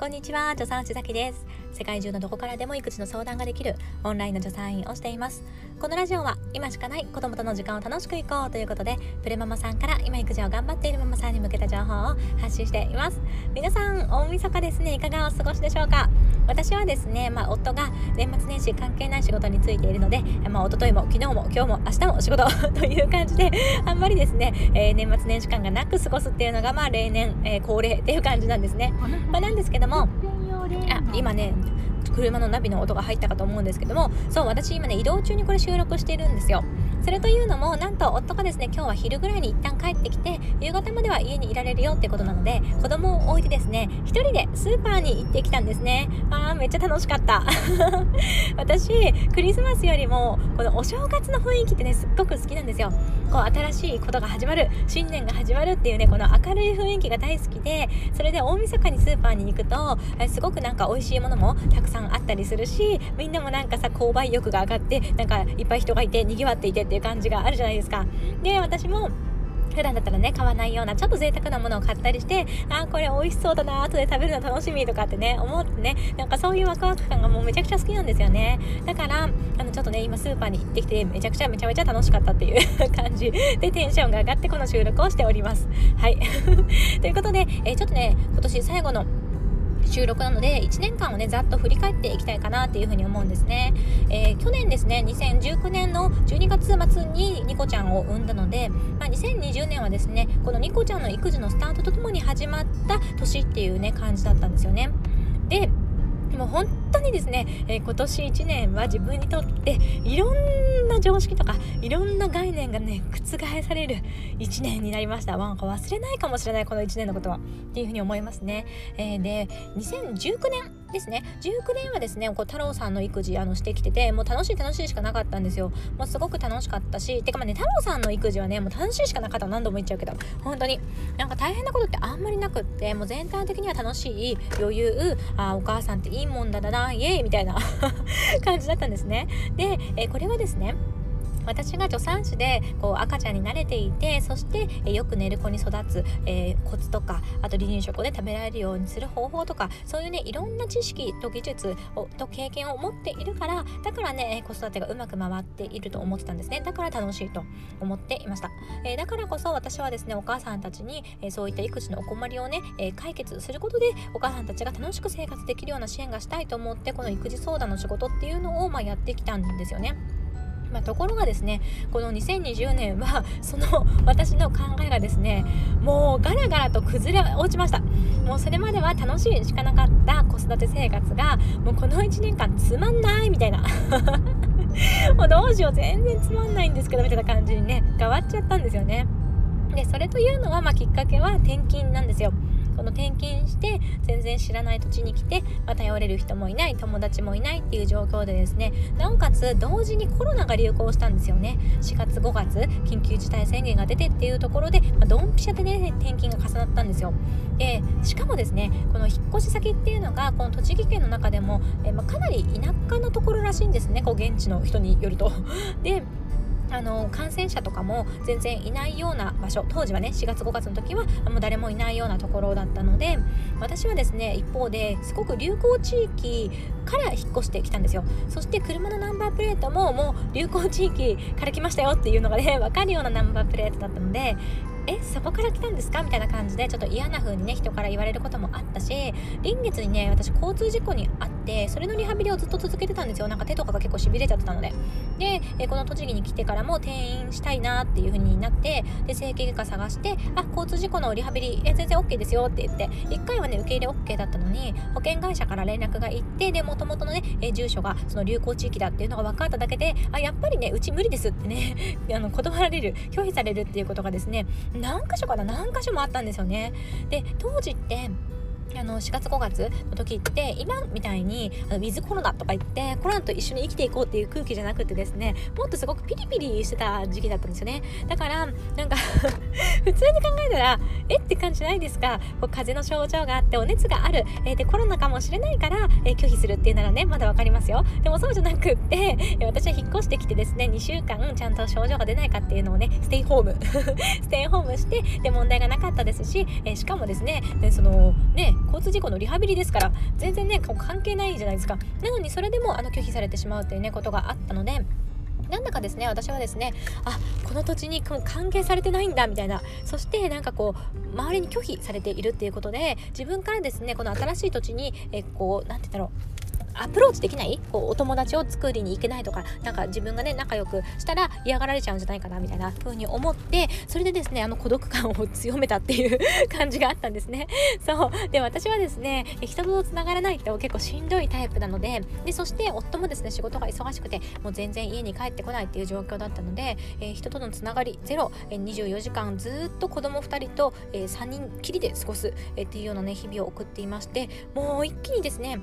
こんにちは助産師崎です。世界中のどこからでも育児の相談ができるオンラインの助産院をしています。このラジオは今しかない子供との時間を楽しくいこうということでプレママさんから今育児を頑張っているママさんに向けた情報を発信しています。皆さん大晦日ですね。いかがお過ごしでしょうか？私はですね、まあ、夫が年末年始関係ない仕事についているので、まあ、一昨日も昨日も今日も明日も仕事 という感じであんまりですね、えー、年末年始感がなく過ごすっていうのがまあ例年、えー、恒例っていう感じなんですね、まあ、なんですけどもあ今ね車のナビの音が入ったかと思うんですけどもそう私今ね移動中にこれ収録しているんですよ。それというのもなんと夫がですね今日は昼ぐらいに一旦帰ってきて夕方までは家にいられるよってことなので子供を置いてですね1人でスーパーに行ってきたんですね。あーめっちゃ楽しかった。私クリスマスよりもこのお正月の雰囲気ってねすっごく好きなんですよ。こう新しいことが始まる新年が始まるっていうねこの明るい雰囲気が大好きでそれで大晦日にスーパーに行くとすごくなんか美味しいものもたくさんあったりするしみんなもなんかさ購買欲が上がってなんかいっぱい人がいて賑わっていてっていう感じがあるじゃないですか。で私も普段だったらね買わないようなちょっと贅沢なものを買ったりしてあーこれ美味しそうだな後で食べるの楽しみとかってね思ってねなんかそういうワクワク感がもうめちゃくちゃ好きなんですよね。だからあのちょっとね今スーパーに行ってきてめちゃくちゃめちゃめちゃ楽しかったっていう 感じでテンションが上がってこの収録をしております。はい。ということで、えー、ちょっとね今年最後の収録なので1年間をねざっと振り返っていきたいかなっていうふうに思うんですね、えー、去年ですね2019年の12月末にニコちゃんを産んだので、まあ、2020年はですねこのニコちゃんの育児のスタートとともに始まった年っていうね感じだったんですよね。もう本当にですね、えー、今年1年は自分にとっていろんな常識とかいろんな概念がね覆される1年になりました。なんか忘れないかもしれないこの1年のことは。っていうふうに思いますね、えー、で2019年ですね。19年はですねこう太郎さんの育児あのしてきててもう楽しい楽しいしかなかったんですよ。もうすごく楽しかったしてかまあね太郎さんの育児はねもう楽しいしかなかった何度も言っちゃうけど本当になんか大変なことってあんまりなくってもう全体的には楽しい余裕あお母さんっていいもんだなイエーイみたいな 感じだったんですね。で、えこれはですね私が助産師でこう赤ちゃんに慣れていてそして、よく寝る子に育つ、えー、コツとかあと離乳食をね食べられるようにする方法とかそういうねいろんな知識と技術をと経験を持っているからだからね子育てがうまく回っていると思ってたんですねだから楽しいと思っていました、えー、だからこそ私はですねお母さんたちに、えー、そういった育児のお困りをね、え解決することでお母さんたちが楽しく生活できるような支援がしたいと思ってこの育児相談の仕事っていうのを、まあ、やってきたんですよね。まあ、ところがですねこの2020年は その私の考えがですねもうガラガラと崩れ落ちました。もうそれまでは楽しいしかなかった子育て生活がもうこの1年間つまんないみたいな。もうどうしよう全然つまんないんですけどみたいな感じにね変わっちゃったんですよね。でそれというのは、まあ、きっかけは転勤なんですよ。この転勤して全然知らない土地に来て、まあ、頼れる人もいない友達もいないっていう状況でですねなおかつ同時にコロナが流行したんですよね。4月5月緊急事態宣言が出てっていうところで、ま、ドンピシャでね転勤が重なったんですよ。でしかもですねこの引っ越し先っていうのがこの栃木県の中でも、えまあ、かなり田舎のところらしいんですねこう現地の人によると。であの感染者とかも全然いないような場所当時はね4月5月の時はもう誰もいないようなところだったので私はですね一方ですごく流行地域から引っ越してきたんですよ。そして車のナンバープレートももう流行地域から来ましたよっていうのがね 分かるようなナンバープレートだったのでえそこから来たんですかみたいな感じでちょっと嫌な風にね人から言われることもあったし臨月にね私交通事故にあってそれのリハビリをずっと続けてたんですよ。なんか手とかが結構しびれちゃってたので。で、えこの栃木に来てからも転院したいなっていう風になってで整形外科探してあ交通事故のリハビリえ全然 OK ですよって言って1回はね受け入れ OK だったのに保険会社から連絡が行ってでもともとのね、え住所がその流行地域だっていうのが分かっただけであやっぱりねうち無理ですってね あの断られる拒否されるっていうことがですね何箇所かな何箇所もあったんですよね。で当時ってあの4月5月の時って今みたいにあのウィズコロナとか言ってコロナと一緒に生きていこうっていう空気じゃなくてですねもっとすごくピリピリしてた時期だったんですよね。だからなんか 普通に考えたらえって感じないですか。こう風邪の症状があってお熱がある、えー、でコロナかもしれないから、えー、拒否するっていうならねまだ分かりますよ。でもそうじゃなくって、え私は引っ越してきてですね2週間ちゃんと症状が出ないかっていうのをねステイホーム。ステイホームしてで問題がなかったですし、えしかもですねでそのね交通事故のリハビリですから全然ね関係ないじゃないですか。なのにそれでもあの拒否されてしまうっていうねことがあったのでなんだかですね私はですねあこの土地に関係されてないんだみたいな。そしてなんかこう周りに拒否されているっていうことで自分からですねこの新しい土地にえこう何て言うんだろう。アプローチできない？こうお友達を作りに行けないとかなんか自分がね仲良くしたら嫌がられちゃうんじゃないかなみたいな風に思ってそれでですねあの孤独感を強めたっていう感じがあったんですね。そう。で私はですね人とつながらないって結構しんどいタイプなのででそして夫もですね仕事が忙しくてもう全然家に帰ってこないっていう状況だったので、えー、人とのつながりゼロ、えー、24時間ずっと子供2人と、えー、3人きりで過ごす、えー、っていうようなね日々を送っていましてもう一気にですね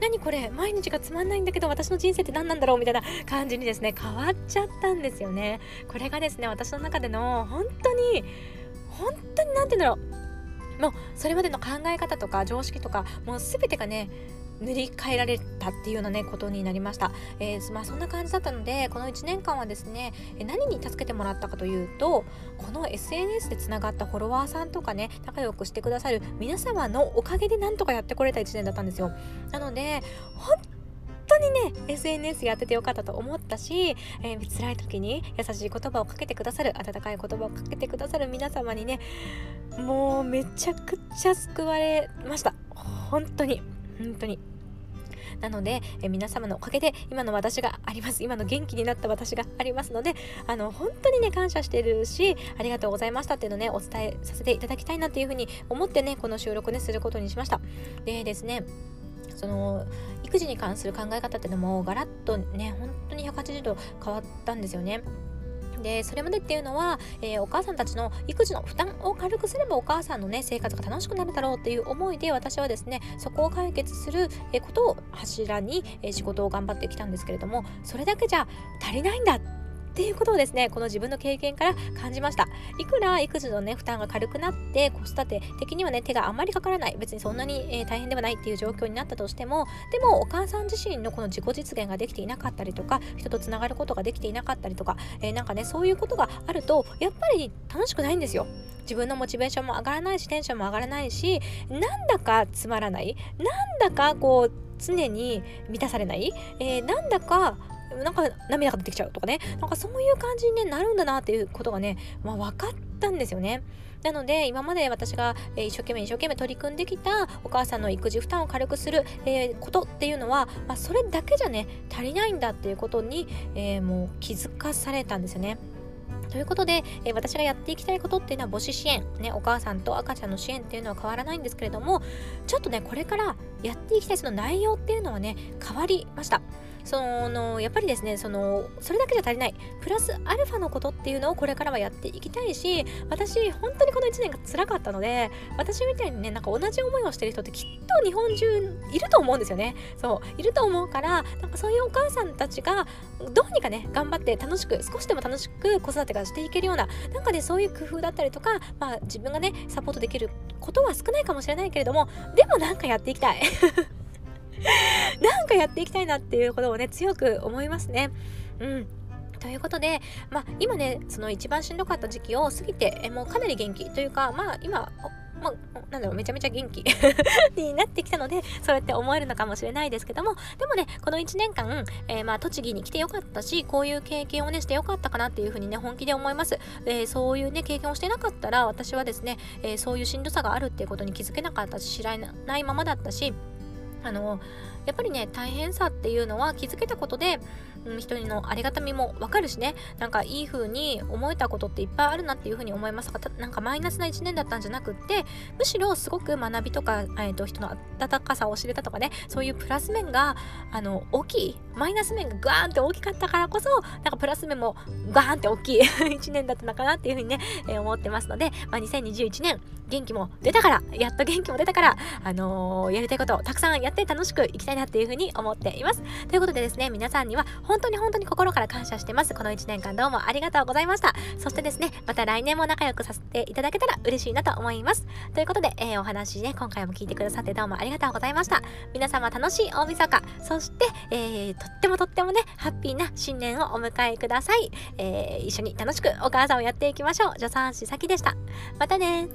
何これ毎日がつまんないんだけど私の人生って何なんだろうみたいな感じにですね変わっちゃったんですよね。これがですね私の中での本当に本当に何て言うんだろう。もうそれまでの考え方とか常識とかもう全てがね塗り替えられたっていうようなねことになりました、えー、まあ、そんな感じだったのでこの1年間はですね何に助けてもらったかというとこの SNS でつながったフォロワーさんとかね仲良くしてくださる皆様のおかげでなんとかやってこれた1年だったんですよ。なので本当にね SNS やっててよかったと思ったし、えー、辛い時に優しい言葉をかけてくださる温かい言葉をかけてくださる皆様にねもうめちゃくちゃ救われました。本当に。本当に。なので、え皆様のおかげで今の私があります。今の元気になった私がありますのであの本当にね感謝してるしありがとうございましたっていうのをねお伝えさせていただきたいなっていうふうに思ってねこの収録ねすることにしました。でですねその育児に関する考え方っていうのもガラッとね本当に180度変わったんですよね。でそれまでっていうのは、えー、お母さんたちの育児の負担を軽くすればお母さんのね生活が楽しくなるだろうっていう思いで私はですねそこを解決することを柱に、仕事を頑張ってきたんですけれどもそれだけじゃ足りないんだってっていうことをですねこの自分の経験から感じました。いくら育児のね負担が軽くなって子育て的にはね手があんまりかからない。別にそんなに、えー、大変ではないっていう状況になったとしてもでもお母さん自身のこの自己実現ができていなかったりとか人とつながることができていなかったりとか、えー、なんかねそういうことがあるとやっぱり楽しくないんですよ。自分のモチベーションも上がらないしテンションも上がらないしなんだかつまらない。なんだかこう常に満たされない、えー、なんだかなんか涙が出てきちゃうとかねなんかそういう感じに、ね、なるんだなっていうことがね、まあ、分かったんですよね。なので今まで私が、え一生懸命一生懸命取り組んできたお母さんの育児負担を軽くする、えー、ことっていうのは、まあ、それだけじゃね足りないんだっていうことに、えー、もう気づかされたんですよね。ということで、えー、私がやっていきたいことっていうのは母子支援、ね、お母さんと赤ちゃんの支援っていうのは変わらないんですけれどもちょっとねこれからやっていきたいその内容っていうのはね変わりました。そのやっぱりですねそのそれだけじゃ足りない。プラスアルファのことっていうのをこれからはやっていきたいし私本当にこの1年が辛かったので私みたいにねなんか同じ思いをしてる人ってきっと日本中いると思うんですよね。そういると思うからなんかそういうお母さんたちがどうにかね頑張って楽しく少しでも楽しく子育てがしていけるようななんかねそういう工夫だったりとかまあ自分がねサポートできることは少ないかもしれないけれどもでもなんかやっていきたい。なんかやっていきたいなっていうことをね強く思いますね。うんということで、まあ、今ねその一番しんどかった時期を過ぎてえもうかなり元気というかまあ今まあ、なんだろうめちゃめちゃ元気 になってきたのでそうやって思えるのかもしれないですけどもでもねこの1年間、えー、まあ栃木に来てよかったしこういう経験をねしてよかったかなっていうふうにね本気で思います、えー、そういうね経験をしてなかったら私はですね、えー、そういうしんどさがあるっていうことに気づけなかったし知らないままだったしあのやっぱりね大変さっていうのは気づけたことで、うん、人のありがたみもわかるしね。なんかいい風に思えたことっていっぱいあるなっていう風に思いますがなんかマイナスな1年だったんじゃなくってむしろすごく学びとか、えーと、人の温かさを知れたとかねそういうプラス面があの大きいマイナス面がガーンって大きかったからこそなんかプラス面もガーンって大きい 1年だったのかなっていう風にね、えー、思ってますので、まあ、2021年元気も出たからやっと元気も出たから、あのー、やりたいことをたくさんやって楽しくいきたいなっていうふうに思っています。ということでですね皆さんには本当に本当に心から感謝してます。この1年間どうもありがとうございました。そしてですねまた来年も仲良くさせていただけたら嬉しいなと思います。ということで、えー、お話ね今回も聞いてくださってどうもありがとうございました。皆様楽しい大晦日そして、えー、とってもとってもねハッピーな新年をお迎えください、えー、一緒に楽しくお母さんをやっていきましょう。助産師さきでした。またね